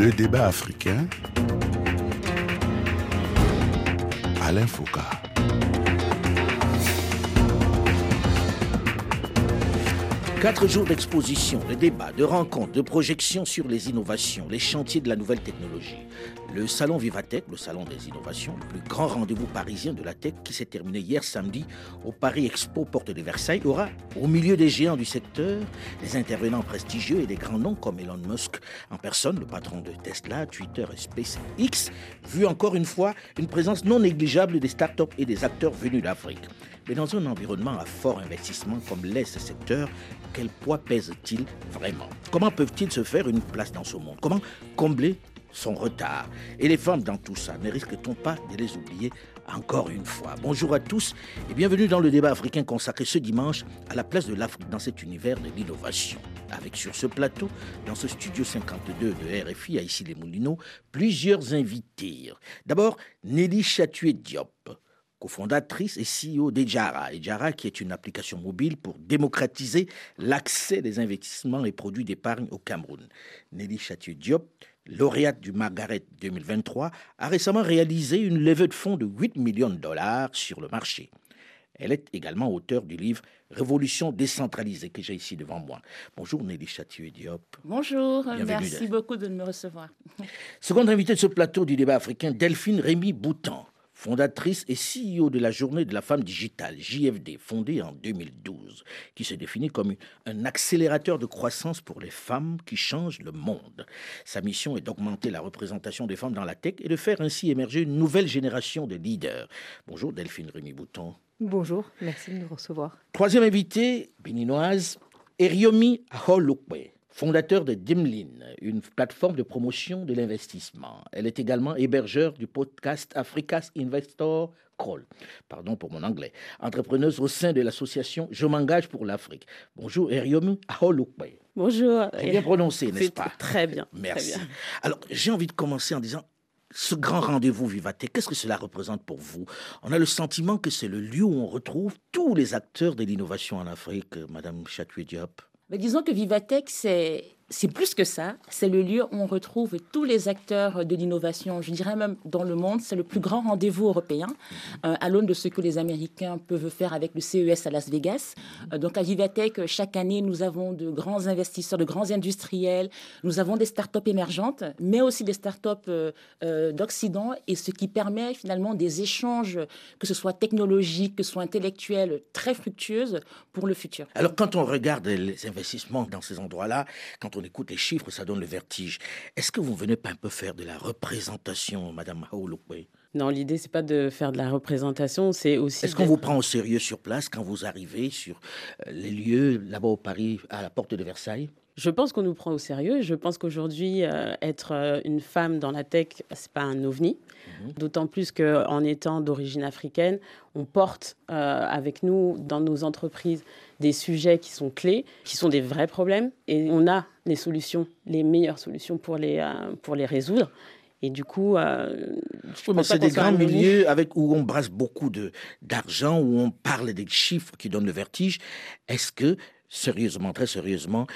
Le débat africain. Alain Foucault. Quatre jours d'exposition, de débats, de rencontres, de projections sur les innovations, les chantiers de la nouvelle technologie. Le salon Vivatech, le salon des innovations, le plus grand rendez-vous parisien de la tech qui s'est terminé hier samedi au Paris Expo Porte de Versailles, aura au milieu des géants du secteur des intervenants prestigieux et des grands noms comme Elon Musk en personne, le patron de Tesla, Twitter et SpaceX, vu encore une fois une présence non négligeable des startups et des acteurs venus d'Afrique. Mais dans un environnement à fort investissement comme l'est ce secteur, quel poids pèse-t-il vraiment? Comment peuvent-ils se faire une place dans ce monde? Comment combler son retard Et les femmes dans tout ça, ne risque-t-on pas de les oublier encore une fois? Bonjour à tous et bienvenue dans le débat africain consacré ce dimanche à la place de l'Afrique dans cet univers de l'innovation. Avec sur ce plateau, dans ce studio 52 de RFI à ici les Moulineaux, plusieurs invités. D'abord, Nelly Chatué-Diop cofondatrice et CEO d'Ejara. Ejara qui est une application mobile pour démocratiser l'accès des investissements et produits d'épargne au Cameroun. Nelly Chatieu Diop, lauréate du Margaret 2023, a récemment réalisé une levée de fonds de 8 millions de dollars sur le marché. Elle est également auteure du livre Révolution décentralisée que j'ai ici devant moi. Bonjour Nelly Chatieu Diop. Bonjour, merci beaucoup de me recevoir. Seconde invitée de ce plateau du débat africain, Delphine Rémy Boutan fondatrice et CEO de la Journée de la femme digitale, JFD, fondée en 2012, qui se définit comme un accélérateur de croissance pour les femmes qui changent le monde. Sa mission est d'augmenter la représentation des femmes dans la tech et de faire ainsi émerger une nouvelle génération de leaders. Bonjour Delphine Rémy Bouton. Bonjour, merci de nous recevoir. Troisième invité, béninoise, Eriomi Aholukwe fondateur de Dimlin, une plateforme de promotion de l'investissement. Elle est également hébergeur du podcast Africa's Investor Call. Pardon pour mon anglais. Entrepreneuse au sein de l'association Je m'engage pour l'Afrique. Bonjour, Eriomu Aholukwe. Bonjour. Très bien prononcé, n'est-ce pas? Très bien. Merci. Très bien. Alors, j'ai envie de commencer en disant ce grand rendez-vous Vivaté, qu'est-ce que cela représente pour vous? On a le sentiment que c'est le lieu où on retrouve tous les acteurs de l'innovation en Afrique, Madame Chatoué Diop. Mais disons que Vivatech, c'est c'est plus que ça. C'est le lieu où on retrouve tous les acteurs de l'innovation. Je dirais même dans le monde, c'est le plus grand rendez-vous européen, euh, à l'aune de ce que les Américains peuvent faire avec le CES à Las Vegas. Euh, donc à Vivatech, chaque année, nous avons de grands investisseurs, de grands industriels. Nous avons des startups émergentes, mais aussi des startups euh, d'Occident, et ce qui permet finalement des échanges, que ce soit technologiques, que ce soit intellectuels, très fructueuses pour le futur. Alors quand on regarde les investissements dans ces endroits-là, quand on écoute les chiffres, ça donne le vertige. Est-ce que vous venez pas un peu faire de la représentation, Madame Haoulokwe non, l'idée c'est pas de faire de la représentation, c'est aussi. Est-ce qu'on vous prend au sérieux sur place quand vous arrivez sur euh, les lieux là-bas au Paris, à la porte de Versailles? Je pense qu'on nous prend au sérieux. Je pense qu'aujourd'hui, euh, être euh, une femme dans la tech, c'est pas un ovni. Mhm. D'autant plus qu'en étant d'origine africaine, on porte avec nous dans nos entreprises des sujets qui sont clés, qui sont des vrais problèmes, et on a les solutions, les meilleures solutions pour les, euh, pour les résoudre. Et du coup, euh, c'est des grands milieux avec où on brasse beaucoup d'argent, où on parle des chiffres qui donnent le vertige. Est-ce que, sérieusement, très sérieusement,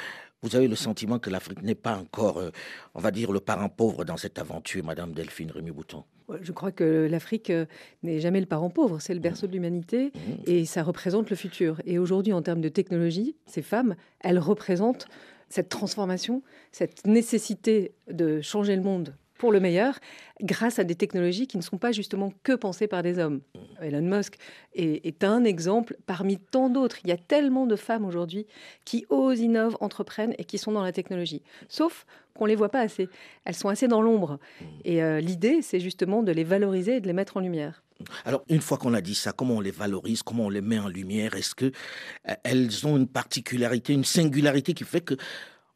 vous avez le sentiment que l'Afrique n'est pas encore, euh, on va dire, le parent pauvre dans cette aventure, Madame Delphine Rémy Bouton Je crois que l'Afrique euh, n'est jamais le parent pauvre, c'est le berceau de l'humanité mmh. et ça représente le futur. Et aujourd'hui, en termes de technologie, ces femmes, elles représentent cette transformation, cette nécessité de changer le monde pour le meilleur grâce à des technologies qui ne sont pas justement que pensées par des hommes. Elon Musk est, un exemple parmi tant d'autres. Il y a tellement de femmes aujourd'hui qui osent, innovent, entreprennent et qui sont dans la technologie. Sauf qu'on ne les voit pas assez. Elles sont assez dans l'ombre. Et euh, l'idée, c'est justement de les valoriser et de les mettre en lumière. Alors, une fois qu'on a dit ça, comment on les valorise, comment on les met en lumière? Est-ce que euh, elles ont une particularité, une singularité qui fait que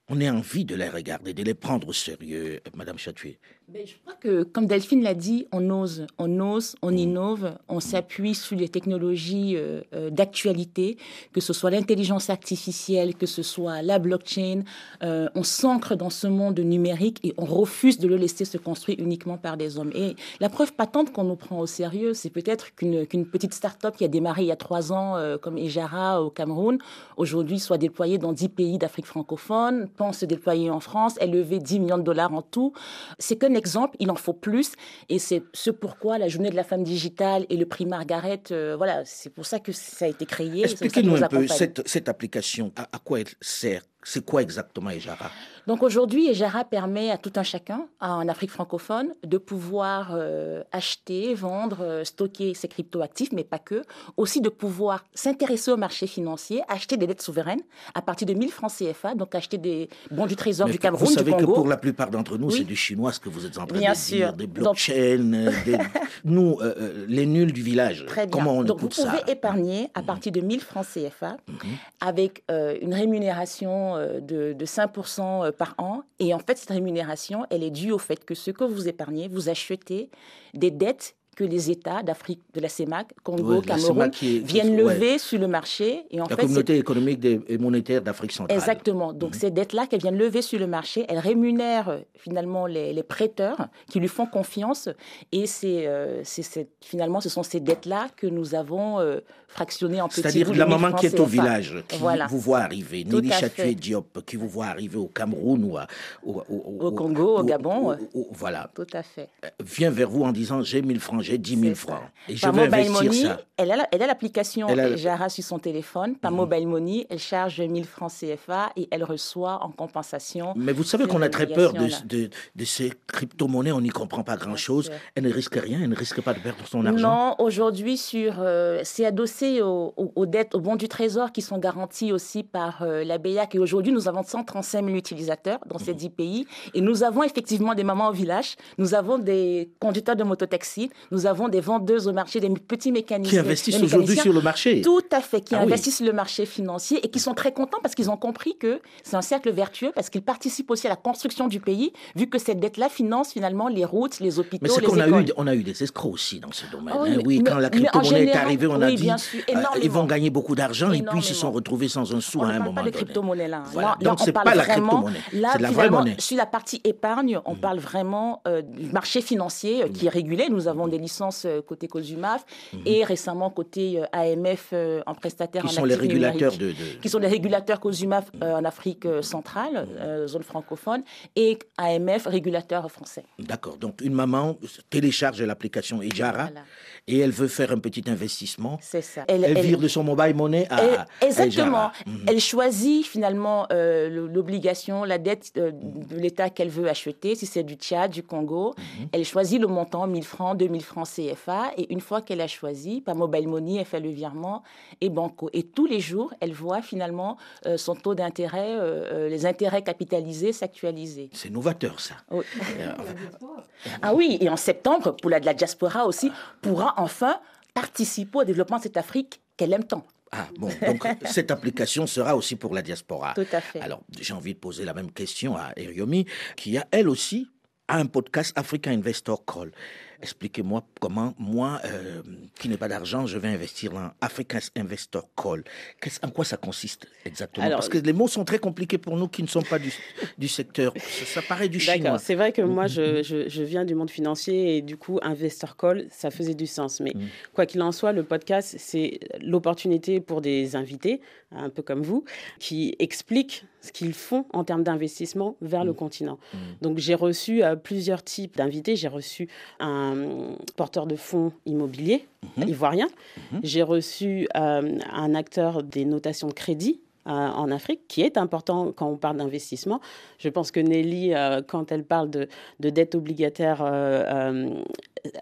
on a envie de les regarder, de les prendre au sérieux, Madame Chatué Ben, je crois que, comme Delphine l'a dit, on ose, on ose, on innove, on s'appuie sur les technologies euh, euh, d'actualité, que ce soit l'intelligence artificielle, que ce soit la blockchain. Euh, on s'ancre dans ce monde numérique et on refuse de le laisser se construire uniquement par des hommes. Et la preuve patente qu'on nous prend au sérieux, c'est peut-être qu'une petite start-up qui a démarré il y a trois ans, comme Ejara au Cameroun, aujourd'hui soit déployée dans dix pays d'Afrique francophone, pense se déployer en France, elle levé 10 millions de dollars en tout. C'est qu'un exemple, il en faut plus. Et c'est ce pourquoi la journée de la femme digitale et le prix Margaret, euh, voilà, c'est pour ça que ça a été créé. Expliquez-nous un peu cette, cette application, à, à quoi elle sert? C'est quoi exactement Ejara? Donc aujourd'hui, Ejara permet à tout un chacun en Afrique francophone de pouvoir euh, acheter, vendre, euh, stocker ses cryptoactifs, mais pas que. Aussi de pouvoir s'intéresser au marché financier, acheter des dettes souveraines à partir de 1000 francs CFA, donc acheter des bons du trésor du Cameroun, Vous savez que pour la plupart d'entre nous, c'est du chinois ce que vous êtes en train Bien de sûr. dire, des blockchains, euh, des... nous, les nuls du village. Très bien. Comment on donc vous pouvez ça épargner à Mhm. partir de 1000 francs CFA avec une rémunération de, de 5% euh, par an. Et en fait, cette rémunération, elle est due au fait que ce que vous épargnez, vous achetez des dettes que les États d'Afrique, de la CEMAC, Congo, Cameroun, qui viennent lever sur le marché. Et en La fait, communauté économique et monétaire d'Afrique centrale. Exactement. Donc, ces dettes-là qu'elles viennent lever sur le marché, elles rémunèrent euh, finalement les, les prêteurs qui lui font confiance. Et c'est, euh, finalement, ce sont ces dettes-là que nous avons euh, fractionnées en petits C'est-à-dire la 1000 maman qui est au village, qui Voilà. vous voit arriver, Tout Chatué. Diop, qui vous voit arriver au Cameroun ou à- au, Au Congo, au Gabon, voilà, Tout à fait. vient vers vous en disant j'ai 1000 francs, j'ai 10 000 C'est francs. je Par vais Mobile investir Money, ça. elle a la- elle a l'application Mhm. Jara sur son téléphone. Par Mobile Money, elle charge 1000 francs CFA et elle reçoit en compensation. Mais vous savez qu'on a très peur de, de, de ces crypto-monnaies, on n'y comprend pas grand-chose. Elle ne risque rien, elle ne risque pas de perdre son argent. Non, aujourd'hui, sur, euh, c'est adossé aux, aux- dettes, aux bons du trésor qui sont garantis aussi par euh, la BEAC. Et aujourd'hui, nous avons 135 000 utilisateurs dans Mhm. ces 10 pays. Et nous avons effectivement des mamans au village, nous avons des conducteurs de mototaxi, nous avons des vendeuses au marché, des petits mécaniciens. Qui investissent aujourd'hui sur le marché. Tout à fait, qui Ah oui. investissent sur le marché financier et qui sont très contents parce qu'ils ont compris que c'est un cercle vertueux, parce qu'ils participent aussi à la construction du pays, vu que cette dette-là finance finalement les routes, les hôpitaux, Mais c'est les qu'on a eu, on a eu des escrocs aussi dans ce domaine. Oui, hein. oui, mais- quand la crypto-monnaie est arrivée, on a oui, dit sûr, euh, ils vont gagner beaucoup d'argent et puis ils se sont retrouvés sans un sou On à un moment pas de donné. crypto-monnaie là. Voilà. Là, Donc on c'est parle pas la crypto-monnaie, Là, c'est la vraie monnaie. Mm. Sur la partie épargne, on parle vraiment euh, du marché financier euh, qui est régulé. Nous avons des licences euh, côté COSUMAF et récemment côté euh, AMF euh, en prestataire. Qui en sont les régulateurs de, de- qui sont les régulateurs COSUMAF euh, en Afrique centrale, euh, zone francophone, et AMF, régulateur français. D'accord. Donc une maman télécharge l'application Ejara Voilà. et elle veut faire un petit investissement. C'est ça. Elle, vire de son mobile money à, Elle- à exactement. Ejara. Mhm. Elle choisit finalement euh, le- l'obligation, la dette euh, de l'État qu'elle veut acheter, si c'est du Tchad, du Congo. Mhm. Elle choisit le montant, 1000 francs, 2000 francs CFA. Et une fois qu'elle a choisi, par mobile money, elle fait le virement et banco. Et tous les jours, elle voit finalement euh, son taux d'intérêt, euh, euh, les intérêts capitalisés s'actualiser. C'est novateur ça. Oui. Ah oui, et en septembre, pour la, de la diaspora aussi, pourra enfin participer au développement de cette Afrique qu'elle aime tant. Ah bon, donc cette application sera aussi pour la diaspora. Tout à fait. Alors j'ai envie de poser la même question à Eriomi, qui a elle aussi a un podcast African Investor Call. Expliquez-moi comment moi, euh, qui n'ai pas d'argent, je vais investir dans African Investor Call. En quoi ça consiste exactement? Alors, Parce que les mots sont très compliqués pour nous qui ne sommes pas du, du secteur. Ça, ça paraît du chinois. D'accord, c'est vrai que moi, Mhm. je, je- je viens du monde financier et du coup, Investor Call, ça faisait du sens. Mais Mhm. quoi qu'il en soit, le podcast, c'est l'opportunité pour des invités, un peu comme vous, qui expliquent ce qu'ils font en termes d'investissement vers le continent. Mhm. Donc, j'ai reçu euh, plusieurs types d'invités. J'ai reçu un porteur de fonds immobiliers Mhm. ivoirien. Mhm. J'ai reçu euh, un acteur des notations de crédit euh, en Afrique, qui est important quand on parle d'investissement. Je pense que Nelly, euh, quand elle parle de, de dette obligataire, euh, euh,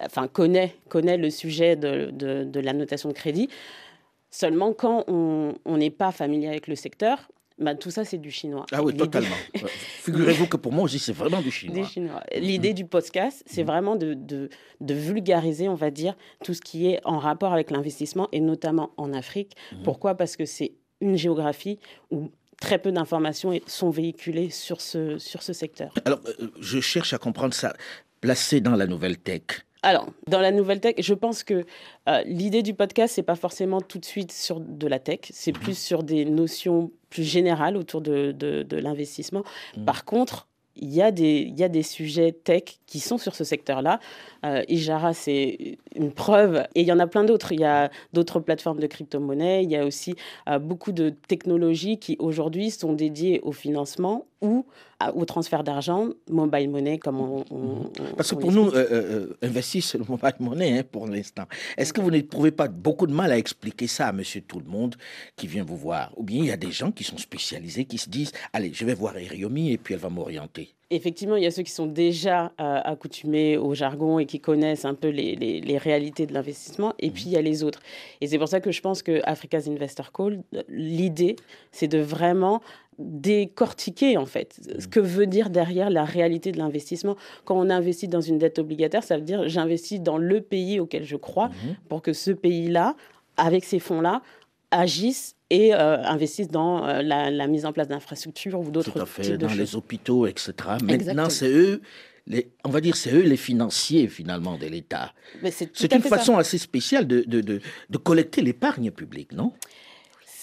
enfin, connaît, connaît le sujet de, de- de la notation de crédit. Seulement, quand on n'est pas familier avec le secteur, bah, tout ça, c'est du chinois. Ah oui, totalement. Euh, Figurez-vous que pour moi aussi, c'est vraiment du chinois. Chinois. L'idée du podcast, c'est vraiment de, de- de vulgariser, on va dire, tout ce qui est en rapport avec l'investissement et notamment en Afrique. Pourquoi? Parce que c'est une géographie où très peu d'informations sont véhiculées sur ce, sur ce secteur. Alors, euh, je cherche à comprendre ça. placer dans la nouvelle tech alors, dans la nouvelle tech, je pense que euh, l'idée du podcast, c'est pas forcément tout de suite sur de la tech, c'est mhm. plus sur des notions plus générales autour de, de, l'investissement. Mhm. Par contre, il y, a des, il y a des sujets tech qui sont sur ce secteur-là. Euh, Ijara, c'est une preuve. Et il y en a plein d'autres. Il y a d'autres plateformes de crypto-monnaie. Il y a aussi euh, beaucoup de technologies qui aujourd'hui sont dédiées au financement ou au transfert d'argent, mobile money, comme on. Parce que pour nous, euh, euh, investir, c'est le mobile money hein, pour l'instant. Est-ce que vous n'éprouvez pas beaucoup de mal à expliquer ça à monsieur tout le monde qui vient vous voir? Ou bien il y a des gens qui sont spécialisés, qui se disent Allez, je vais voir Eriomi et puis elle va m'orienter Effectivement, il y a ceux qui sont déjà euh, accoutumés au jargon et qui connaissent un peu les, les, réalités de l'investissement, et puis il y a les autres. Et c'est pour ça que je pense que Africa's Investor Call, l'idée, c'est de vraiment décortiquer en fait ce que veut dire derrière la réalité de l'investissement. Quand on investit dans une dette obligataire, ça veut dire j'investis dans le pays auquel je crois mhm. pour que ce pays-là, avec ces fonds-là, agisse et euh, investisse dans euh, la, mise en place d'infrastructures ou d'autres types de dans les hôpitaux, etc. Maintenant, c'est eux les, on va dire, c'est eux les financiers finalement de l'État. C'est une façon assez spéciale de, de, de collecter l'épargne publique, non?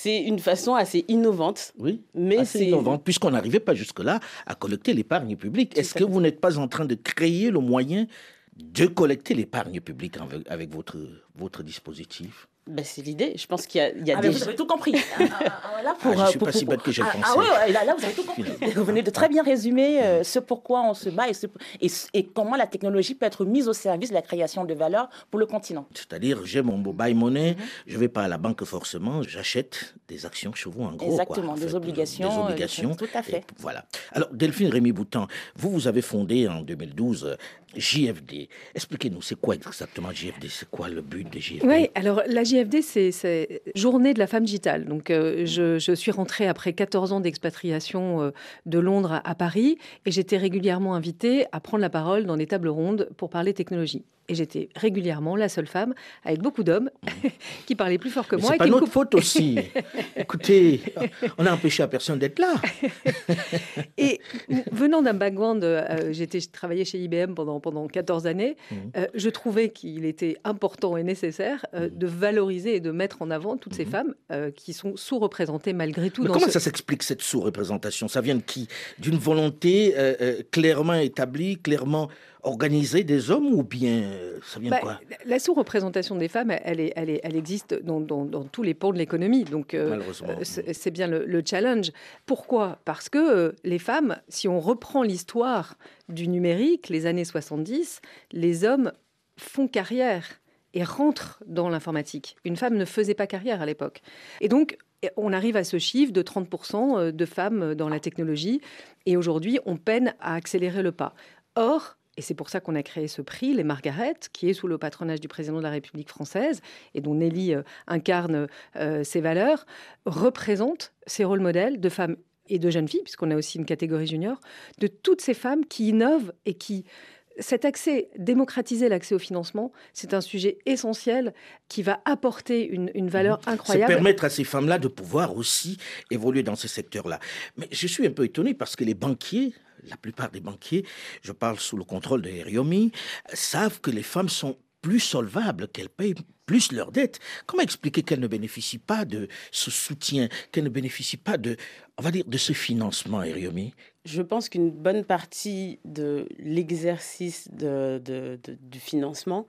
C'est une façon assez innovante. Oui, mais c'est innovante, puisqu'on n'arrivait pas jusque-là à collecter l'épargne publique. Est-ce que vous n'êtes pas en train de créer le moyen de collecter l'épargne publique avec, votre, votre dispositif? Ben, c'est l'idée. Je pense qu'il y a, il y a ah, des... Vous avez tout compris. Ah, ah, là, pour, je ne suis pas si bête que j'ai pensé. Ah, oui, là, vous avez tout compris. Vous venez de très bien résumer euh, ce pourquoi on se bat et, et, comment la technologie peut être mise au service de la création de valeur pour le continent. C'est-à-dire, j'ai mon mobile money, mhm. je ne vais pas à la banque forcément, j'achète des actions chez vous en gros. Exactement, des obligations. Des obligations. tout à fait. voilà. Alors, Delphine Rémy Boutan, vous, vous avez fondé en 2012 JFD. Expliquez-nous, c'est quoi exactement JFD C'est quoi le but de JFD Oui, alors la JFD, c'est Journée de la femme digitale. Donc, euh, je, suis rentrée après 14 ans d'expatriation euh, de Londres à, Paris et j'étais régulièrement invitée à prendre la parole dans des tables rondes pour parler technologie. Et j'étais régulièrement la seule femme, avec beaucoup d'hommes, qui parlaient plus fort que moi. C'est pas notre faute aussi. Écoutez, on a empêché à personne d'être là. et venant d'un background, euh, j'étais, je travaillais chez IBM pendant, pendant 14 années, mmh. euh, je trouvais qu'il était important et nécessaire euh, mmh. de valoriser et de mettre en avant toutes ces mmh. femmes qui sont sous-représentées malgré tout. comment ça s'explique cette sous-représentation? Ça vient de qui? D'une volonté clairement établie, clairement organisée des hommes ou bien euh, ça vient de bah, quoi? La sous-représentation des femmes, elle, est, elle, est, elle existe dans, dans, tous les pans de l'économie. Donc, euh, euh, c'est bien le, challenge. Pourquoi? Parce que les femmes, si on reprend l'histoire du numérique, les années 70, les hommes font carrière et rentrent dans l'informatique. Une femme ne faisait pas carrière à l'époque. Et donc, on arrive à ce chiffre de 30% de femmes dans la technologie. Et aujourd'hui, on peine à accélérer le pas. Or, et c'est pour ça qu'on a créé ce prix, les Margaret, qui est sous le patronage du président de la République française et dont Nelly euh, incarne euh, ses valeurs, représente ces rôles modèles de femmes et de jeunes filles, puisqu'on a aussi une catégorie junior, de toutes ces femmes qui innovent et qui cet accès, démocratiser l'accès au financement, c'est un sujet essentiel qui va apporter une, une valeur mmh. incroyable. C'est permettre à ces femmes-là de pouvoir aussi évoluer dans ces secteurs-là. Mais je suis un peu étonné parce que les banquiers, la plupart des banquiers, je parle sous le contrôle de Heriomi, savent que les femmes sont plus solvables, qu'elles payent plus leurs dettes. Comment expliquer qu'elles ne bénéficient pas de ce soutien, qu'elles ne bénéficient pas de, on va dire, de ce financement, Heriomi? Je pense qu'une bonne partie de l'exercice du financement,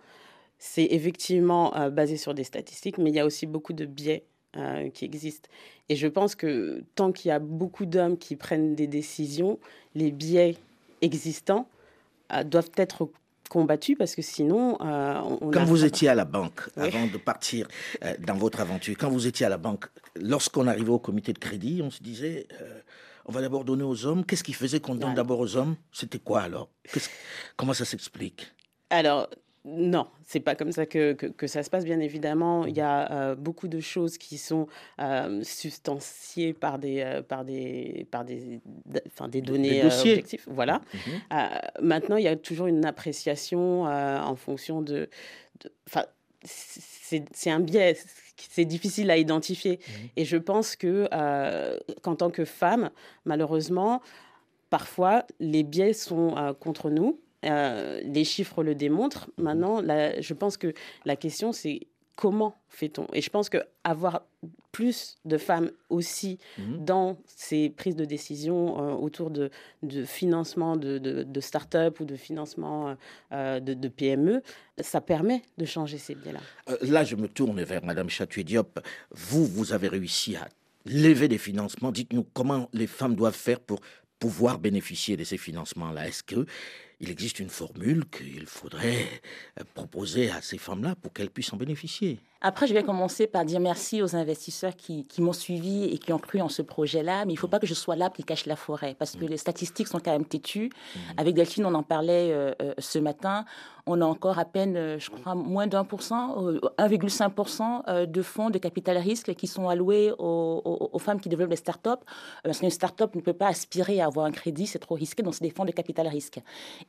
c'est effectivement euh, basé sur des statistiques, mais il y a aussi beaucoup de biais euh, qui existent. Et je pense que tant qu'il y a beaucoup d'hommes qui prennent des décisions, les biais existants euh, doivent être combattus parce que sinon... Euh, on quand vous étiez à la banque, avant de partir dans votre aventure, quand vous étiez à la banque, lorsqu'on arrivait au comité de crédit, on se disait on va d'abord donner aux hommes. Qu'est-ce qui faisait qu'on donne d'abord aux hommes? C'était quoi alors? Comment ça s'explique? Alors, non, c'est pas comme ça que, que, ça se passe, bien évidemment. Il y a euh, beaucoup de choses qui sont euh, substantiées par des, euh, par des, par des, enfin, des données objectives. Voilà. Mhm. maintenant, il y a toujours une appréciation en fonction de. Enfin, c'est un biais, c'est difficile à identifier. Mhm. Et je pense que qu'en tant que femme, malheureusement, parfois, les biais sont contre nous les chiffres le démontrent. Maintenant, je pense que la question, c'est comment fait-on? Et je pense qu'avoir plus de femmes aussi mhm. dans ces prises de décision euh, autour de, de financement de, de, start-up ou de financement euh, de, PME, ça permet de changer ces biais-là. Euh, là, je me tourne vers Madame Chatué-Diop. Vous, vous avez réussi à lever des financements. Dites-nous comment les femmes doivent faire pour pouvoir bénéficier de ces financements-là. Est-ce que il existe une formule qu'il faudrait proposer à ces femmes-là pour qu'elles puissent en bénéficier après, je vais commencer par dire merci aux investisseurs qui, m'ont suivi et qui ont cru en ce projet-là. Mais il ne faut pas que je sois là qui cache la forêt, parce que mm. les statistiques sont quand même têtues. Mm. Avec Delphine, on en parlait euh, euh, ce matin. On a encore à peine, euh, je crois, moins d'un pour cent, 1,5% de fonds de capital risque qui sont alloués aux, femmes qui développent des start-up. Parce qu'une start-up ne peut pas aspirer à avoir un crédit, c'est trop risqué, donc c'est des fonds de capital risque.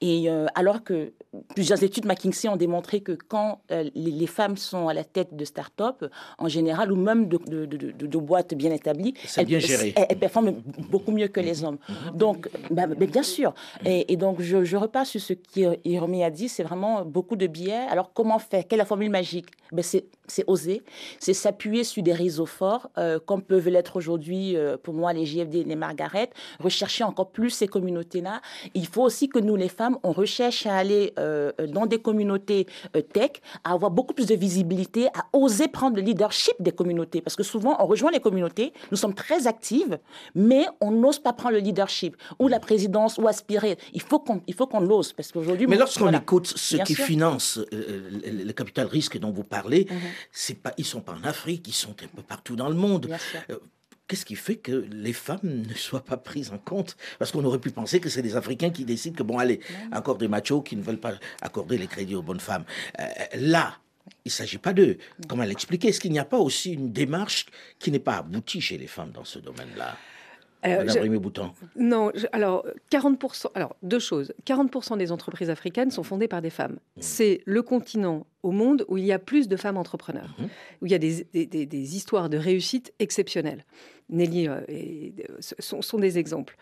Et alors que plusieurs études McKinsey ont démontré que quand les, les femmes sont à la tête de start-up, en général, ou même de, de, boîtes bien établies, elles, bien Elles, performent beaucoup mieux que les hommes. Mhm. Donc, bah, bien sûr. Et, donc, je, repasse sur ce qu'Iromi a dit, c'est vraiment beaucoup de biais. Alors, comment faire? Quelle est la formule magique? Ben, C'est oser, c'est s'appuyer sur des réseaux forts, euh, comme peuvent l'être aujourd'hui, euh, pour moi, les JFD et les Margaret, rechercher encore plus ces communautés-là. Il faut aussi que nous, les femmes, on recherche à aller euh, dans des communautés tech, à avoir beaucoup plus de visibilité, à oser prendre le leadership des communautés. Parce que souvent, on rejoint les communautés, nous sommes très actives, mais on n'ose pas prendre le leadership, ou la présidence, ou aspirer. Il faut qu'on, l'ose. Parce qu'aujourd'hui. Mais lorsqu'on écoute ceux qui financent euh, le, capital risque dont vous parlez, mhm. c'est pas, ils sont pas en Afrique, ils sont un peu partout dans le monde. Qu'est-ce qui fait que les femmes ne soient pas prises en compte? Parce qu'on aurait pu penser que c'est les Africains qui décident que, bon, allez, encore des machos qui ne veulent pas accorder les crédits aux bonnes femmes. Euh, là, il ne s'agit pas de, comment l'expliquer, est-ce qu'il n'y a pas aussi une démarche qui n'est pas aboutie chez les femmes dans ce domaine-là? Madame Bouton. Non, alors 40%, alors deux choses. 40% des entreprises africaines sont fondées par des femmes. Mmh. C'est le continent au monde où il y a plus de femmes entrepreneurs, mmh. où il y a des, histoires de réussite exceptionnelles. Nelly euh, sont des exemples.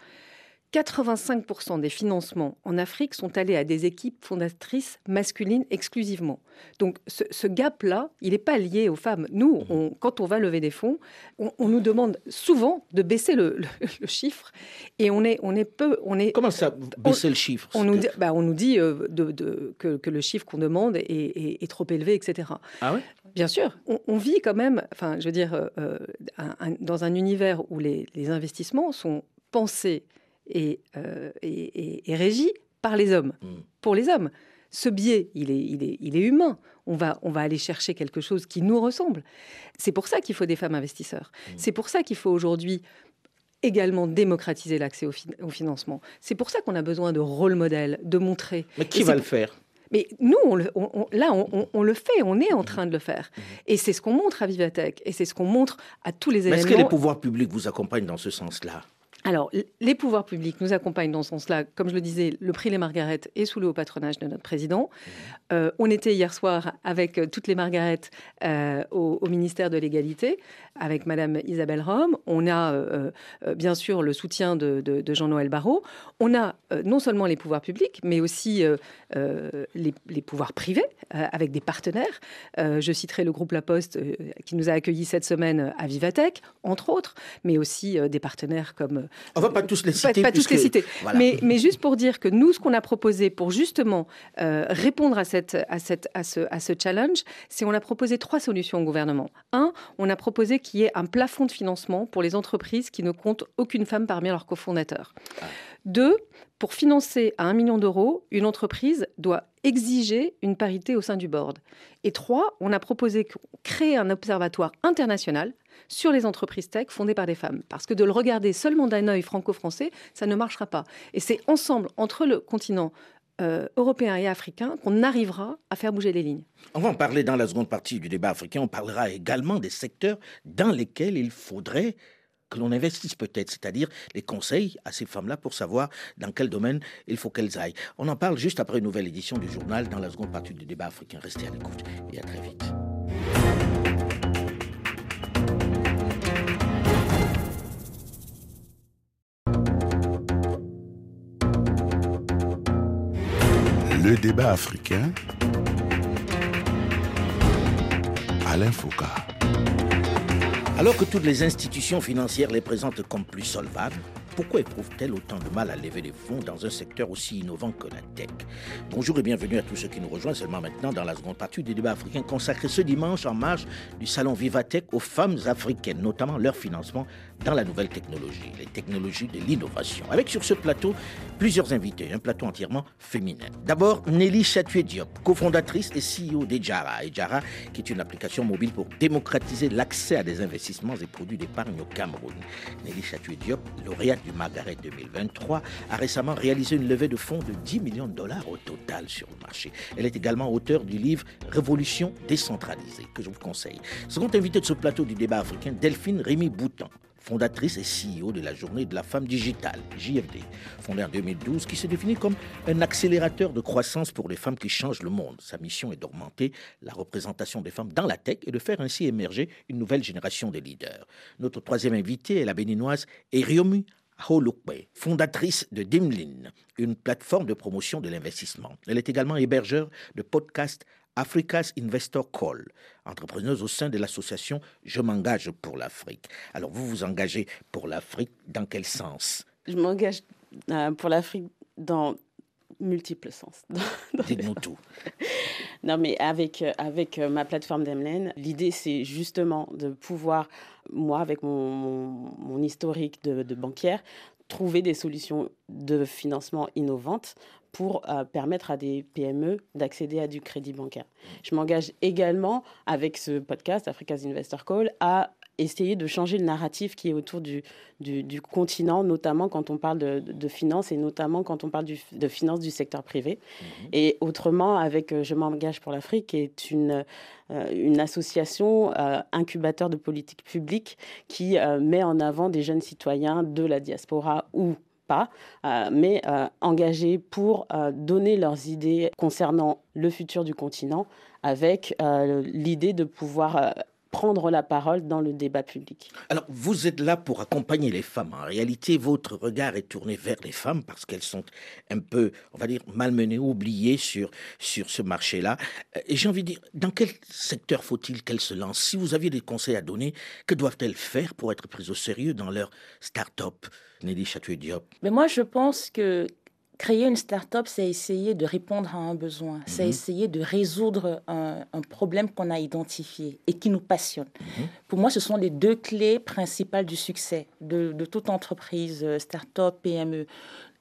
85% des financements en Afrique sont allés à des équipes fondatrices masculines exclusivement. Donc ce, gap-là, il n'est pas lié aux femmes. Nous, mmh. quand on va lever des fonds, on, nous demande souvent de baisser le, chiffre et on est, on est peu... On est, Comment ça, baisser le chiffre on nous, dit, bah, on nous dit euh, de, que, le chiffre qu'on demande est, trop élevé, etc. Ah ouais? Bien sûr, on, vit quand même, enfin, je veux dire, euh, euh, dans un univers où les, les investissements sont pensés euh, et, et, régi par les hommes, mm. pour les hommes. Ce biais, il est, il est, il est humain. On va, on va aller chercher quelque chose qui nous ressemble. C'est pour ça qu'il faut des femmes investisseurs. Mm. C'est pour ça qu'il faut aujourd'hui également démocratiser l'accès au, financement. C'est pour ça qu'on a besoin de rôle modèle, de montrer. Mais qui va le faire? Mais nous, on là, on, le fait, on est en train de le faire. Et c'est ce qu'on montre à Vivatech, et c'est ce qu'on montre à tous les événements. Est-ce que les pouvoirs publics vous accompagnent dans ce sens-là? Alors, les pouvoirs publics nous accompagnent dans ce sens-là. Comme je le disais, le prix Les Margaret est sous le haut patronage de notre président. Mmh. Euh, on était hier soir avec euh, toutes les Margaret euh, au, ministère de l'égalité, avec Madame Isabelle Rome. On a bien sûr le soutien de, Jean-Noël Barrot. On a non seulement les pouvoirs publics, mais aussi les, pouvoirs privés, avec des partenaires. je citerai le groupe La Poste qui nous a accueillis cette semaine à Vivatech, entre autres, mais aussi des partenaires comme on va pas tous les citer. Pas, tous les citer. Mais, mais, juste pour dire que nous, ce qu'on a proposé pour justement euh, répondre à, cette, à, cette, à, ce, à ce challenge, c'est on a proposé trois solutions au gouvernement. Un, on a proposé qu'il y ait un plafond de financement pour les entreprises qui ne comptent aucune femme parmi leurs cofondateurs. Ah. Deux, pour financer à un million d'euros, une entreprise doit exiger une parité au sein du board. Et trois, on a proposé créer un observatoire international sur les entreprises tech fondées par des femmes. Parce que de le regarder seulement d'un œil franco-français, ça ne marchera pas. Et c'est ensemble, entre le continent euh, européen et africain qu'on arrivera à faire bouger les lignes. On va en parler dans la seconde partie du débat africain. On parlera également des secteurs dans lesquels il faudrait que l'on investisse peut-être, c'est-à-dire les conseils à ces femmes-là pour savoir dans quel domaine il faut qu'elles aillent. On en parle juste après une nouvelle édition du journal dans la seconde partie du débat africain. Restez à l'écoute et à très vite. Le débat africain. Alain Foucault. Alors que toutes les institutions financières les présentent comme plus solvables, pourquoi éprouvent-elles autant de mal à lever des fonds dans un secteur aussi innovant que la tech? Bonjour et bienvenue à tous ceux qui nous rejoignent seulement maintenant dans la seconde partie du débat africain consacré ce dimanche en marge du salon Vivatech aux femmes africaines, notamment leur financement dans la nouvelle technologie, les technologies de l'innovation. Avec sur ce plateau plusieurs invités, un plateau entièrement féminin. D'abord, Nelly Chatoué Diop, cofondatrice et CEO d'Ejara. Ejara, qui est une application mobile pour démocratiser l'accès à des investissements et produits d'épargne au Cameroun. Nelly Chatoué Diop, lauréate du Margaret 2023, a récemment réalisé une levée de fonds de 10 millions de dollars au total sur le marché. Elle est également auteure du livre Révolution décentralisée, que je vous conseille. Second invité de ce plateau du débat africain, Delphine Rémy Boutan fondatrice et CEO de la Journée de la femme digitale, JFD, fondée en 2012, qui se définit comme un accélérateur de croissance pour les femmes qui changent le monde. Sa mission est d'augmenter la représentation des femmes dans la tech et de faire ainsi émerger une nouvelle génération de leaders. Notre troisième invitée est la béninoise Eriomu Holukwe, fondatrice de Dimlin, une plateforme de promotion de l'investissement. Elle est également hébergeur de podcasts Africa's Investor Call, entrepreneuse au sein de l'association Je m'engage pour l'Afrique. Alors vous vous engagez pour l'Afrique dans quel sens? Je m'engage euh, pour l'Afrique dans multiples sens. Dites-nous tout. non, mais avec, euh, avec euh, ma plateforme d'Emlen, l'idée, c'est justement de pouvoir, moi, avec mon, mon, historique de, de, banquière, trouver des solutions de financement innovantes pour euh, permettre à des PME d'accéder à du crédit bancaire. Je m'engage également avec ce podcast Africa's Investor Call à essayer de changer le narratif qui est autour du, du, continent, notamment quand on parle de, de, finances et notamment quand on parle de finances du secteur privé. Mhm. Et autrement, avec euh, Je m'engage pour l'Afrique, qui est une, euh, une association incubateur de politique publique qui met en avant des jeunes citoyens de la diaspora ou pas, euh, mais euh, engagés pour euh, donner leurs idées concernant le futur du continent avec l'idée de pouvoir prendre la parole dans le débat public. Alors, vous êtes là pour accompagner les femmes. En réalité, votre regard est tourné vers les femmes parce qu'elles sont un peu, on va dire, malmenées, oubliées sur, sur ce marché-là. Et j'ai envie de dire, dans quel secteur faut-il qu'elles se lancent? Si vous aviez des conseils à donner, que doivent-elles faire pour être prises au sérieux dans leur start-up? Nelly Diop Mais moi, je pense que créer une start-up, c'est essayer de répondre à un besoin, c'est mhm. essayer de résoudre un, problème qu'on a identifié et qui nous passionne. Mhm. Pour moi, ce sont les deux clés principales du succès de, de toute entreprise, euh, start-up, PME.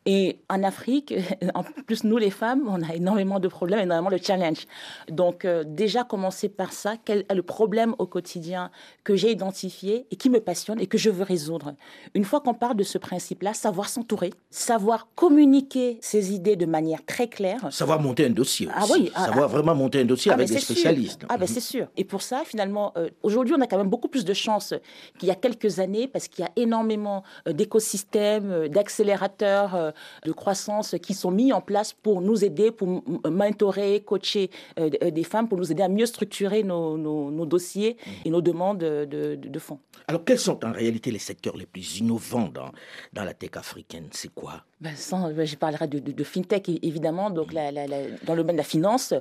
Et en Afrique, en plus, nous les femmes, on a énormément de problèmes, énormément de challenges. Donc, euh, déjà commencer par ça, quel est le problème au quotidien que j'ai identifié et qui me passionne et que je veux résoudre? Une fois qu'on parle de ce principe-là, savoir s'entourer, savoir communiquer ses idées de manière très claire. Savoir monter un dossier. Ah oui. Ah, savoir ah. vraiment monter un dossier ah, avec des spécialistes. Ah ben c'est sûr. Et pour ça, finalement, euh, aujourd'hui, on a quand même beaucoup plus de chance qu'il y a quelques années parce qu'il y a énormément euh, d'écosystèmes, d'accélérateurs de croissance qui sont mis en place pour nous aider, pour mentorer, coacher euh, euh, des femmes, pour nous aider à mieux structurer nos, dossiers et nos demandes de, fonds. Alors, quels sont en réalité les secteurs les plus innovants dans, dans la tech africaine? C'est quoi? Ben, ben Je parlerai de, fintech, évidemment, donc la, dans le domaine de la finance.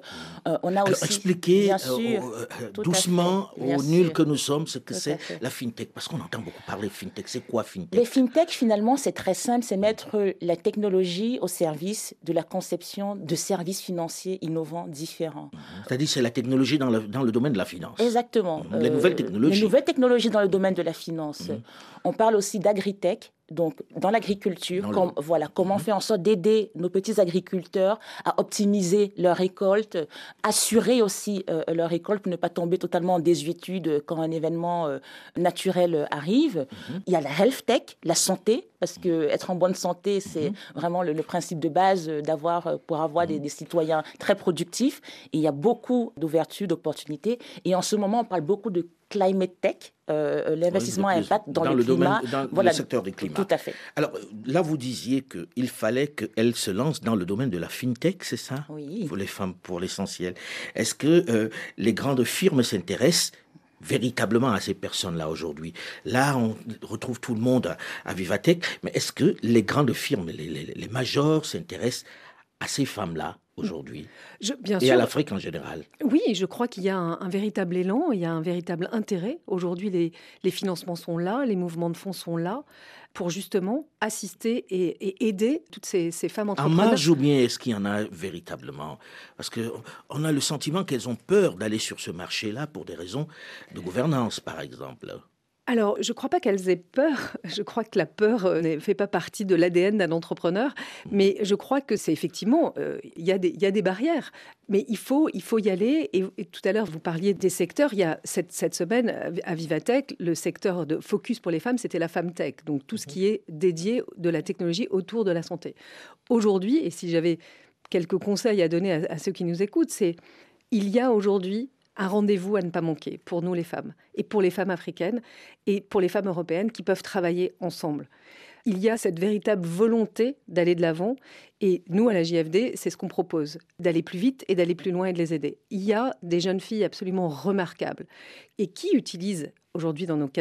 Euh, on a aussi. Expliquer bien sûr, doucement aux nuls que nous sommes ce que c'est la fintech, parce qu'on entend beaucoup parler de fintech. C'est quoi fintech? Les fintech, finalement, c'est très simple c'est mettre la technologie au service de la conception de services financiers innovants différents. C'est-à-dire c'est la technologie dans le, dans le, domaine de la finance. Exactement. Les nouvelles euh, technologies. Les nouvelles technologies dans le domaine de la finance. Mhm. On parle aussi d'agritech, donc dans l'agriculture, voilà, comment mhm. faire en sorte d'aider nos petits agriculteurs à optimiser leur récolte, assurer aussi euh, leur récolte pour ne pas tomber totalement en désuétude quand un événement euh, naturel arrive. Mhm. Il y a la health tech, la santé, parce que être en bonne santé, c'est mhm. vraiment le, principe de base d'avoir pour avoir des, des, citoyens très productifs. Et il y a beaucoup d'ouverture, d'opportunités. Et en ce moment, on parle beaucoup de climate tech, euh, euh, l'investissement à impact dans, le, climat. dans le secteur du climat. Tout à fait. Alors là, vous disiez qu'il fallait qu'elles se lancent dans le domaine de la fintech, c'est ça? Oui. Pour les femmes, pour l'essentiel. Est-ce que euh, les grandes firmes s'intéressent véritablement à ces personnes-là aujourd'hui? Là, on retrouve tout le monde à, Vivatech, mais est-ce que les grandes firmes, les, les, les majors s'intéressent à ces femmes-là? Aujourd'hui bien et sûr. à l'Afrique en général Oui, je crois qu'il y a un, un véritable élan, il y a un véritable intérêt. Aujourd'hui, les, les financements sont là, les mouvements de fonds sont là pour justement assister et, et aider toutes ces, ces femmes En entrepreneurs. marge ou bien est-ce qu'il y en a véritablement? Parce que on a le sentiment qu'elles ont peur d'aller sur ce marché-là pour des raisons de gouvernance, par exemple. Alors, je ne crois pas qu'elles aient peur. Je crois que la peur euh, ne fait pas partie de l'ADN d'un entrepreneur. Mais je crois que c'est effectivement, euh, il y, a des- il y a des barrières. Mais il faut, il faut y aller. Et, et tout à l'heure, vous parliez des secteurs. Il y a cette, cette semaine, à Vivatech, le secteur de focus pour les femmes, c'était la femme tech. Donc, tout ce qui est dédié de la technologie autour de la santé. Aujourd'hui, et si j'avais quelques conseils à donner à, à ceux qui nous écoutent, c'est il y a aujourd'hui un rendez-vous à ne pas manquer pour nous les femmes et pour les femmes africaines et pour les femmes européennes qui peuvent travailler ensemble. Il y a cette véritable volonté d'aller de l'avant et nous à la JFD, c'est ce qu'on propose, d'aller plus vite et d'aller plus loin et de les aider. Il y a des jeunes filles absolument remarquables et qui utilisent aujourd'hui dans notre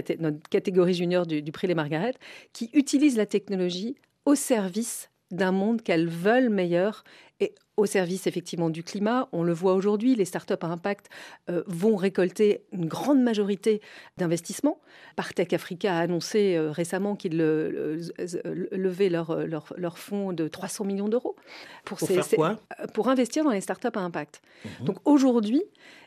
catégorie junior du, prix Les Margaret, qui utilisent la technologie au service d'un monde qu'elles veulent meilleur au service effectivement du climat. On le voit aujourd'hui, les startups à impact euh, vont récolter une grande majorité d'investissements. Partech Africa a annoncé euh, récemment qu'ils le- le- levaient leur, euh, leur, leur fonds de 300 millions d'euros Pour ces- faire ces- quoi? pour investir dans les startups à impact. Mhm. Donc aujourd'hui,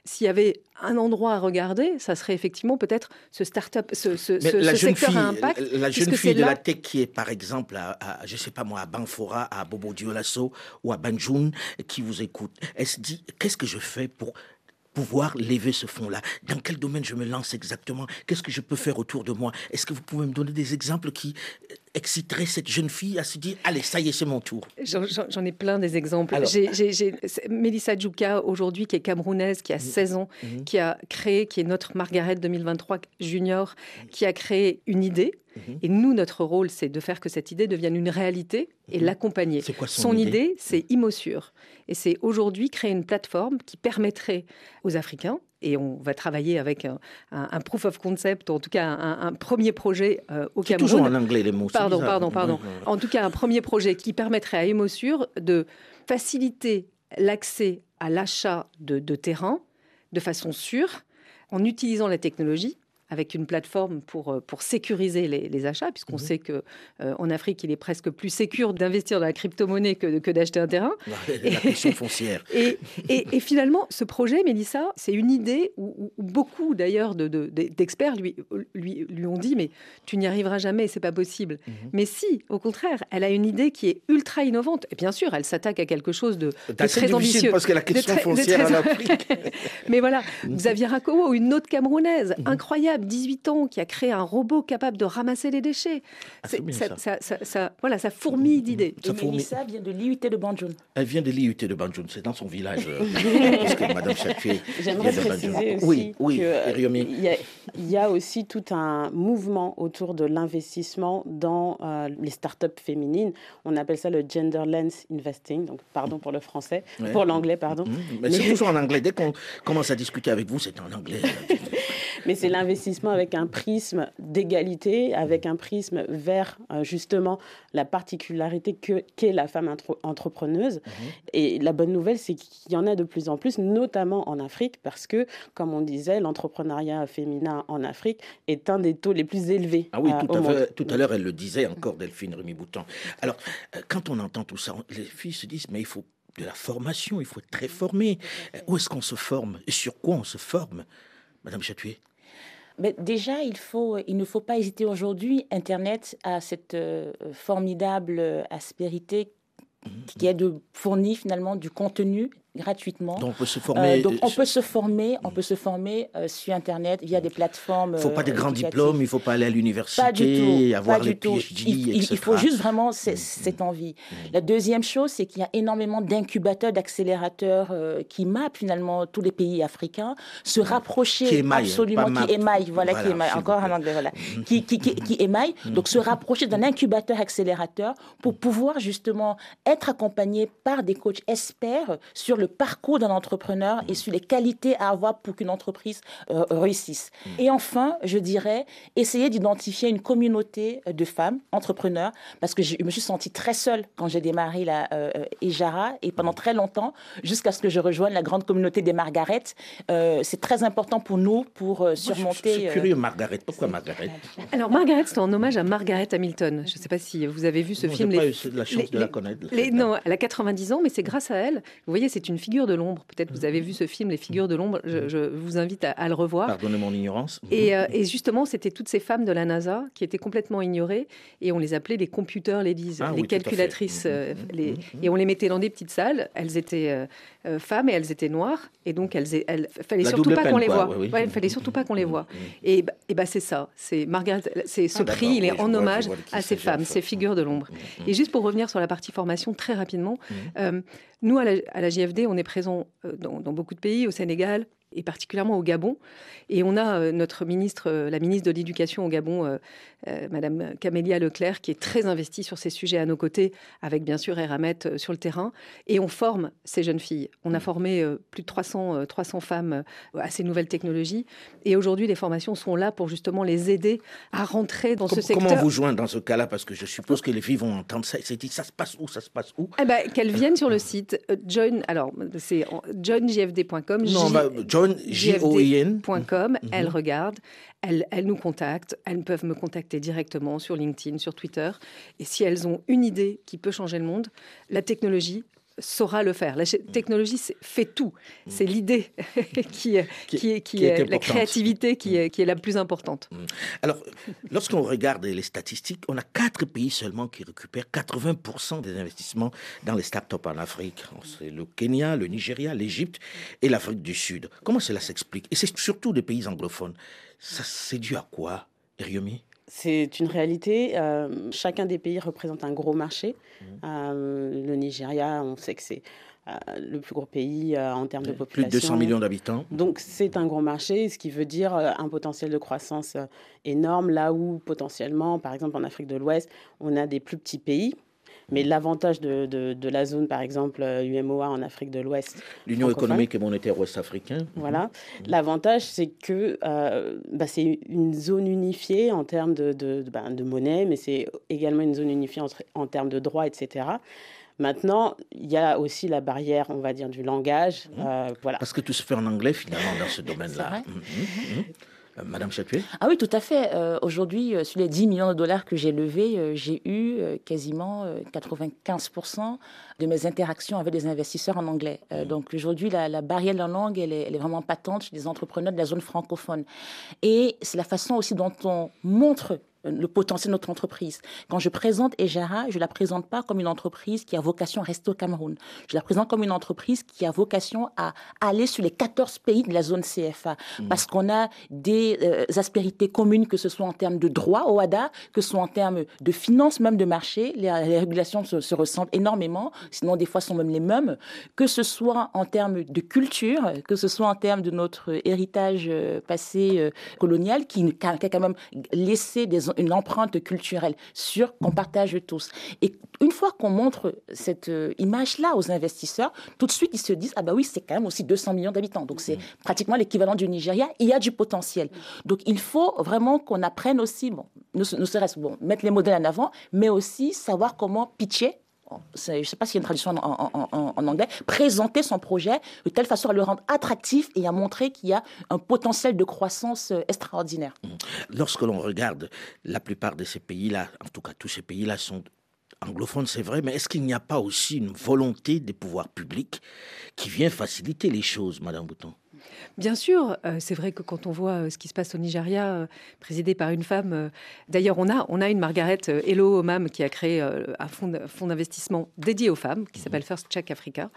s'il y avait un endroit à regarder, ça serait effectivement peut-être ce startup, ce, ce, Mais ce- la ce jeune secteur fille, à impact. la jeune fille de là- la tech qui est par exemple à, à, je sais pas moi à Banfora, à Bobo Dioulasso ou à Banjul qui vous écoute, elle se dit qu'est-ce que je fais pour pouvoir lever ce fonds-là Dans quel domaine je me lance exactement? Qu'est-ce que je peux faire autour de moi? Est-ce que vous pouvez me donner des exemples qui euh, exciteraient cette jeune fille à se dire allez ça y est c'est mon tour? J'en- ai plein des exemples. J'ai- Mélissa Djouka, aujourd'hui, qui est camerounaise, qui a 16 ans, Mhm. qui a créé, qui est notre Margaret 2023 junior, qui a créé une idée. Mhm. Et nous, notre rôle, c'est de faire que cette idée devienne une réalité et Mhm. l'accompagner. Son Son idée idée, c'est Imosure. Et c'est aujourd'hui créer une plateforme qui permettrait aux Africains, et on va travailler avec un, un- un proof of concept, en tout cas un, un premier projet euh, au Cameroun. toujours en anglais les mots. Pardon, pardon, pardon. En tout cas, un premier projet qui permettrait à Emosure de faciliter l'accès à l'achat de, de terrain de façon sûre en utilisant la technologie avec une plateforme pour, euh, pour sécuriser les, les achats, puisqu'on Mhm. sait que euh, en Afrique, il est presque plus sécure d'investir dans la crypto-monnaie que, que d'acheter un terrain. La question foncière. Et, et- et finalement, ce projet, Mélissa, c'est une idée où, beaucoup d'ailleurs de- de- de- d'experts lui, lui, lui ont dit mais tu n'y arriveras jamais, c'est pas possible. Mhm. Mais si, au contraire, elle a une idée qui est ultra innovante. Et bien sûr, elle s'attaque à quelque chose de, très ambitieux. parce que la question très- foncière en Afrique. Mais voilà, Mhm. Xavier Rakowo, une autre Camerounaise, incroyable, 18 ans, qui a créé un robot capable de ramasser les déchets. Ah, c'est ça, ça. ça- ça- ça- voilà, ça fourmille d'idées. Ça Et fourmille. Mélissa vient de l'IUT de Banjul. Elle vient de l'IUT de Banjul, c'est dans son village. euh, parce que Madame Chatué J'aimerais vient de Banjul. préciser aussi Oui, oui, Eriomi. il y, a, il y a aussi tout un mouvement autour de l'investissement dans euh, les startups féminines. On appelle ça le gender lens investing. Donc, pardon pour le français, Ouais. pour l'anglais, pardon. Mmh, Mais c'est toujours en anglais. Dès qu'on commence à discuter avec vous, c'est en anglais. Mais c'est l'investissement avec un prisme d'égalité, avec un prisme vers euh, justement la particularité que qu'est la femme entrepreneuse. Et la bonne nouvelle, c'est qu'il y en a de plus en plus, notamment en Afrique, parce que, comme on disait, l'entrepreneuriat féminin en Afrique est un des taux les plus élevés. Ah oui, euh, tout au à, monde. fait, tout à l'heure, elle le disait encore, Delphine Rémy Bouton. Alors, euh, quand on entend tout ça, les filles se disent, mais il faut de la formation, il faut être très formé. Où est-ce qu'on se forme? Et sur quoi on se forme? Madame Chatué Mais déjà, il, faut, il ne faut pas hésiter aujourd'hui. Internet a cette euh, formidable euh, aspérité qui est de fournir finalement du contenu gratuitement. Donc, on peut se Euh, former. donc on euh, peut se former, on peut se former euh, sur internet via des plateformes. Il ne faut pas des euh, grands diplômes, il ne faut pas aller à l'université, avoir pas les. PhD, Il, il- etc. il faut juste vraiment ce- cette envie. La deuxième chose, c'est qu'il y a énormément d'incubateurs, d'accélérateurs euh, qui mappent finalement tous les pays africains, se rapprocher Qui émaillent, absolument, qui émaillent, voilà, Voilà, qui émaillent, s'il encore plaît. anglais, voilà, qui, qui, qui, qui émaillent, donc se rapprocher d'un incubateur accélérateur pour pouvoir justement être accompagné par des coachs experts sur le le parcours d'un entrepreneur et sur les qualités à avoir pour qu'une entreprise euh, réussisse. Et enfin, je dirais, essayer d'identifier une communauté de femmes entrepreneurs, parce que je me suis sentie très seule quand j'ai démarré la euh, Ejara, et pendant très longtemps, jusqu'à ce que je rejoigne la grande communauté des Margaret. c'est très important pour nous pour surmonter. je, suis curieux, Margaret. Pourquoi Margaret Alors, Margaret, c'est en hommage à Margaret Hamilton. Je ne sais pas si vous avez vu ce film. Je n'ai pas eu la chance de la connaître. non, elle a 90 ans, mais c'est grâce à elle. Vous voyez, c'est une figure de l'ombre. Peut-être vous avez vu ce film, Les figures de l'ombre. Je, vous invite à, le revoir. Pardonnez mon ignorance. Euh, et, justement, c'était toutes ces femmes de la NASA qui étaient complètement ignorées et on les appelait les computer ladies, ah les calculatrices. Euh, les, et on les mettait dans des petites salles. Elles étaient euh, femmes et elles étaient noires et donc elles, elles fallait surtout pas qu'on les voit. il fallait surtout pas qu'on les voit. Et, bah, et bah, c'est ça. C'est Margaret. C'est ce ah, prix, il est en hommage à ces femmes, ces figures de l'ombre. Et juste pour revenir sur la partie formation très rapidement. Nous, à la, JFD, on est présent euh, dans, beaucoup de pays, au Sénégal, et particulièrement au Gabon. Et on a euh, notre ministre, euh, la ministre de l'Éducation au Gabon, euh, Madame Camélia Leclerc, qui est très investie sur ces sujets à nos côtés, avec bien sûr Eramet sur le terrain. Et on forme ces jeunes filles. On a formé plus de 300, 300 femmes à ces nouvelles technologies. Et aujourd'hui, les formations sont là pour justement les aider à rentrer dans ce secteur. Comment vous joindre dans ce cas-là? Parce que je suppose que les filles vont entendre ça. C'est dit, ça se passe où? Ça se passe où? Eh ben, Qu'elles viennent sur le site join. Alors, c'est joinjfd.com. Non, bah, joinjfd.com, elles regardent, elles, elles, nous contactent, elles peuvent me contacter directement sur LinkedIn, sur Twitter. Et si elles ont une idée qui peut changer le monde, la technologie, saura le faire. La technologie fait tout. C'est l'idée qui, qui, qui, est, la créativité qui est, qui est la plus importante. Mm. Alors, lorsqu'on regarde les statistiques, on a quatre pays seulement qui récupèrent 80% des investissements dans les startups en Afrique. C'est le Kenya, le Nigeria, l'Égypte et l'Afrique du Sud. Comment cela s'explique? Et c'est surtout des pays anglophones. Ça, c'est dû à quoi, Eriomi c'est une réalité. Euh, chacun des pays représente un gros marché. Mmh. Euh, le Nigeria, on sait que c'est euh, le plus gros pays en termes de population. Plus de 200 millions d'habitants. Donc c'est un gros marché, ce qui veut dire un potentiel de croissance énorme, là où potentiellement, par exemple en Afrique de l'Ouest, on a des plus petits pays mais l'avantage de, de, la zone, par exemple, UMOA en Afrique de l'Ouest. L'Union économique et monétaire ouest-africaine. Voilà. Mhm. L'avantage, c'est que euh, bah, c'est une zone unifiée en termes de, de, bah, monnaie, mais c'est également une zone unifiée en, en termes de droits, etc. Maintenant, il y a aussi la barrière, on va dire, du langage. Mhm. Euh, voilà. Parce que tout se fait en anglais, finalement, dans ce domaine-là. Euh, Madame Chatuet Ah oui, tout à fait. Euh, aujourd'hui, euh, sur les 10 millions de dollars que j'ai levés, j'ai eu quasiment 95% de mes interactions avec des investisseurs en anglais. Mmh. Donc aujourd'hui, la, barrière de la langue, elle est, elle est, vraiment patente chez les entrepreneurs de la zone francophone. Et c'est la façon aussi dont on montre le potentiel de notre entreprise. Quand je présente Ejara, je la présente pas comme une entreprise qui a vocation à rester au Cameroun. Je la présente comme une entreprise qui a vocation à aller sur les 14 pays de la zone CFA. Mmh. Parce qu'on a des euh, aspérités communes, que ce soit en termes de droit au HADA, que ce soit en termes de finances, même de marché. Les, régulations se, ressemblent énormément, sinon des fois sont même les mêmes. Que ce soit en termes de culture, que ce soit en termes de notre héritage euh, passé euh, colonial, qui, qui a quand même laissé des une empreinte culturelle sûre qu'on partage tous. Et une fois qu'on montre cette euh, image-là aux investisseurs, tout de suite, ils se disent, ah bah oui, c'est quand même aussi 200 millions d'habitants. Donc c'est mmh. pratiquement l'équivalent du Nigeria. Il y a du potentiel. Donc il faut vraiment qu'on apprenne aussi, bon, ne, serait-ce bon, mettre les modèles en avant, mais aussi savoir comment pitcher je ne sais pas s'il y a une traduction en, anglais, présenter son projet de telle façon à le rendre attractif et à montrer qu'il y a un potentiel de croissance euh, extraordinaire. Mmh. Lorsque l'on regarde la plupart de ces pays-là, en tout cas tous ces pays-là sont anglophones, c'est vrai, mais est-ce qu'il n'y a pas aussi une volonté des pouvoirs publics qui vient faciliter les choses, Madame Bouton? Bien sûr, euh, c'est vrai que quand on voit euh, ce qui se passe au Nigeria, euh, présidé par une femme, d'ailleurs on a, on a une Margaret Hello Omam qui a créé un fonds d'investissement dédié aux femmes, qui s'appelle First Check Africa,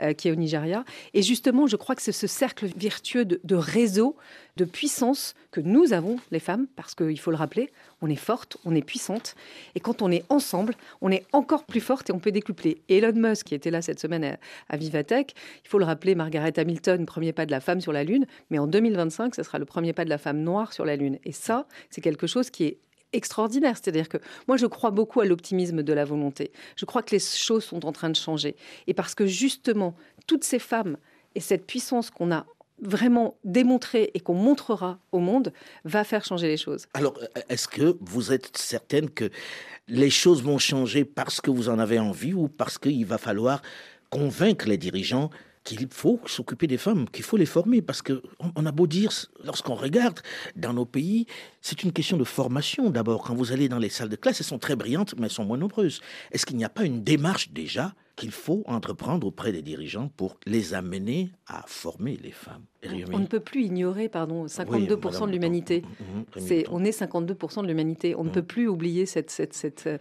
mhm. qui est au Nigeria. Et justement, je crois que c'est ce cercle vertueux de, de réseau de puissance que nous avons, les femmes, parce qu'il faut le rappeler, on est forte, on est puissante, et quand on est ensemble, on est encore plus forte et on peut décupler. Elon Musk, qui était là cette semaine à, Vivatech, il faut le rappeler, Margaret Hamilton, premier pas de la femme sur la Lune, mais en 2025, ce sera le premier pas de la femme noire sur la Lune. Et ça, c'est quelque chose qui est extraordinaire. C'est-à-dire que moi, je crois beaucoup à l'optimisme de la volonté. Je crois que les choses sont en train de changer. Et parce que justement, toutes ces femmes et cette puissance qu'on a vraiment démontrée et qu'on montrera au monde va faire changer les choses. Alors, est-ce que vous êtes certaine que les choses vont changer parce que vous en avez envie ou parce qu'il va falloir convaincre les dirigeants qu'il faut s'occuper des femmes, qu'il faut les former, parce que on a beau dire, lorsqu'on regarde dans nos pays, c'est une question de formation d'abord. Quand vous allez dans les salles de classe, elles sont très brillantes, mais elles sont moins nombreuses. Est-ce qu'il n'y a pas une démarche déjà qu'il faut entreprendre auprès des dirigeants pour les amener à former les femmes. On ne peut plus ignorer, pardon, 52% de l'humanité. C'est, on est 52% de l'humanité. On ne peut plus oublier cette, cette, cette, euh,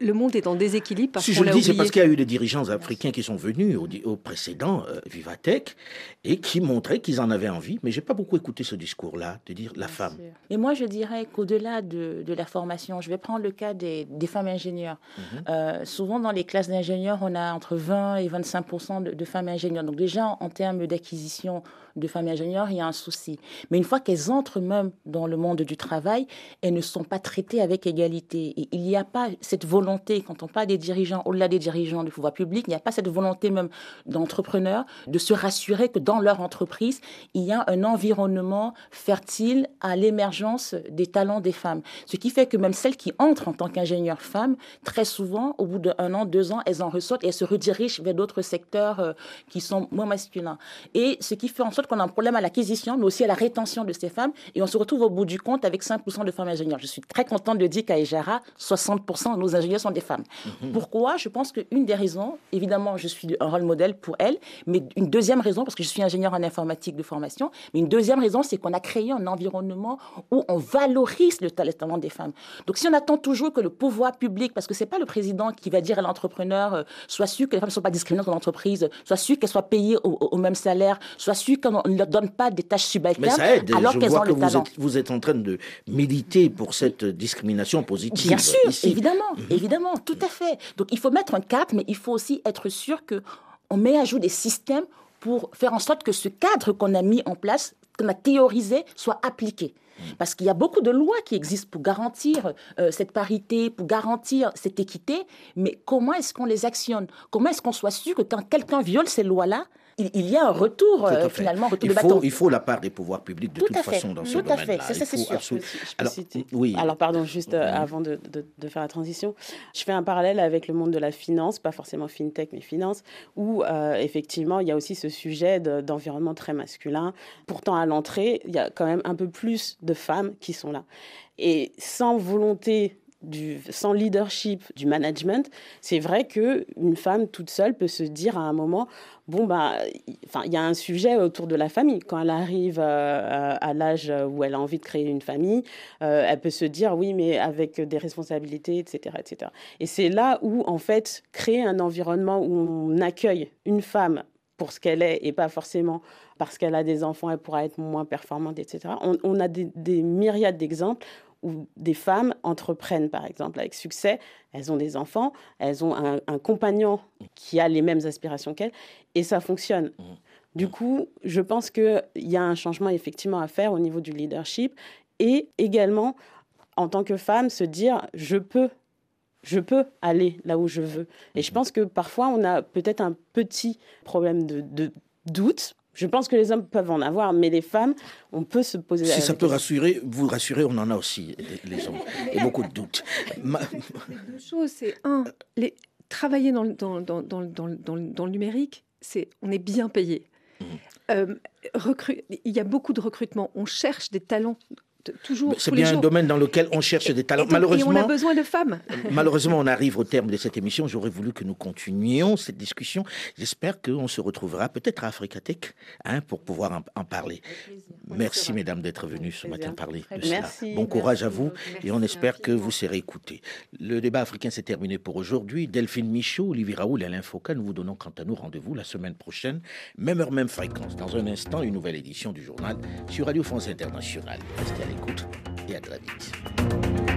Le monde est en déséquilibre parce Si je le dis, c'est parce qu'il y a eu des dirigeants africains qui sont venus au, au précédent euh, Vivatech et qui montraient qu'ils en avaient envie. Mais j'ai pas beaucoup écouté ce discours-là de dire la femme. Et moi, je dirais qu'au-delà de, de, la formation, je vais prendre le cas des, des femmes ingénieurs. Mhm. Euh, souvent, dans les classes d'ingénieurs, on a entre 20 et 25 de, de, femmes ingénieurs. Donc déjà, en termes d'acquisition de femmes ingénieurs, il y a un souci. Mais une fois qu'elles entrent même dans le monde du travail, elles ne sont pas traitées avec égalité. Et il n'y a pas cette volonté, quand on parle des dirigeants, au-delà des dirigeants du pouvoir public, il n'y a pas cette volonté même d'entrepreneurs de se rassurer que dans leur entreprise, il y a un environnement fertile à l'émergence des talents des femmes. Ce qui fait que même celles qui entrent en tant qu'ingénieures femmes, très souvent, au bout d'un an, deux ans, elles en ressortent et elles se redirigent vers d'autres secteurs euh, qui sont moins masculins. Et ce qui fait en sorte qu'on a un problème à l'acquisition, mais aussi à la rétention de ces femmes. Et on se retrouve au bout du compte avec 5% de femmes ingénieurs. Je suis très contente de dire qu'à Ejara, 60% de nos ingénieurs sont des femmes. Mhm. Pourquoi? Je pense qu'une des raisons, évidemment, je suis un rôle modèle pour elles, mais une deuxième raison, parce que je suis ingénieure en informatique de formation, mais une deuxième raison, c'est qu'on a créé un environnement où on valorise le talent des femmes. Donc si on attend toujours que le pouvoir public, parce que c'est pas le président qui va dire à l'entrepreneur, euh, soit sûr que les femmes ne soient pas discriminées dans l'entreprise, soit sûr qu'elles soient payées au, même salaire, soit sûr qu'on on ne leur donne pas des tâches subalternes. Mais ça aide. Alors qu'elles ont que le vous talent. Êtes, vous êtes en train de militer pour cette discrimination positive. Bien sûr, évidemment, mhm. évidemment, tout à fait. Donc il faut mettre un cap, mais il faut aussi être sûr que on met à jour des systèmes pour faire en sorte que ce cadre qu'on a mis en place, qu'on a théorisé, soit appliqué. Parce qu'il y a beaucoup de lois qui existent pour garantir euh, cette parité, pour garantir cette équité, mais comment est-ce qu'on les actionne? Comment est-ce qu'on soit sûr que quand quelqu'un viole ces lois-là, il, y a un retour, euh, finalement, retour il de faut, Il faut la part des pouvoirs publics de toute façon dans ce domaine-là. Tout à fait, ça c'est sûr. Alors, oui. Alors, pardon, juste euh, avant de, de, faire la transition, je fais un parallèle avec le monde de la finance, pas forcément fintech, mais finance, où euh, effectivement, il y a aussi ce sujet d'environnement très masculin. Pourtant, à l'entrée, il y a quand même un peu plus de femmes qui sont là. Et sans volonté du, sans leadership du management, c'est vrai que une femme toute seule peut se dire à un moment bon bah il y a un sujet autour de la famille quand elle arrive euh, à l'âge où elle a envie de créer une famille euh, elle peut se dire oui mais avec des responsabilités etc etc et c'est là où en fait créer un environnement où on accueille une femme pour ce qu'elle est et pas forcément parce qu'elle a des enfants, elle pourra être moins performante, etc. On, a des myriades d'exemples où des femmes entreprennent, par exemple, avec succès. Elles ont des enfants, elles ont un, compagnon qui a les mêmes aspirations qu'elles, et ça fonctionne. Mmh. Du coup, je pense qu'il y a un changement effectivement à faire au niveau du leadership, et également, en tant que femme, se dire, je peux je peux aller là où je veux. Et je mmh. pense que parfois, on a peut-être un petit problème de, de doute je pense que les hommes peuvent en avoir, mais les femmes, on peut se poser. Si ça peut rassurer, vous rassurer, on en a aussi les, hommes et beaucoup de doutes. deux choses, c'est un, les, travailler dans, dans, dans, dans, le numérique, c'est on est bien payé. Mmh. Euh, il y a beaucoup de recrutement. On cherche des talents toujours. C'est bien un domaine dans lequel on cherche des talents. malheureusement, on a besoin de femmes. malheureusement, on arrive au terme de cette émission. J'aurais voulu que nous continuions cette discussion. J'espère qu'on se retrouvera peut-être à Africatech hein, pour pouvoir en, parler. Merci, mesdames, d'être venues ce matin parler de cela. Bon courage à vous et on espère que vous serez écoutés. Le débat africain s'est terminé pour aujourd'hui. Delphine Michaud, Olivier Raoul et Alain Foucault, nous vous donnons quant à nous rendez-vous la semaine prochaine, même heure, même fréquence. Dans un instant, une nouvelle édition du journal sur Radio France Internationale. Restez à l'écoute et à très vite.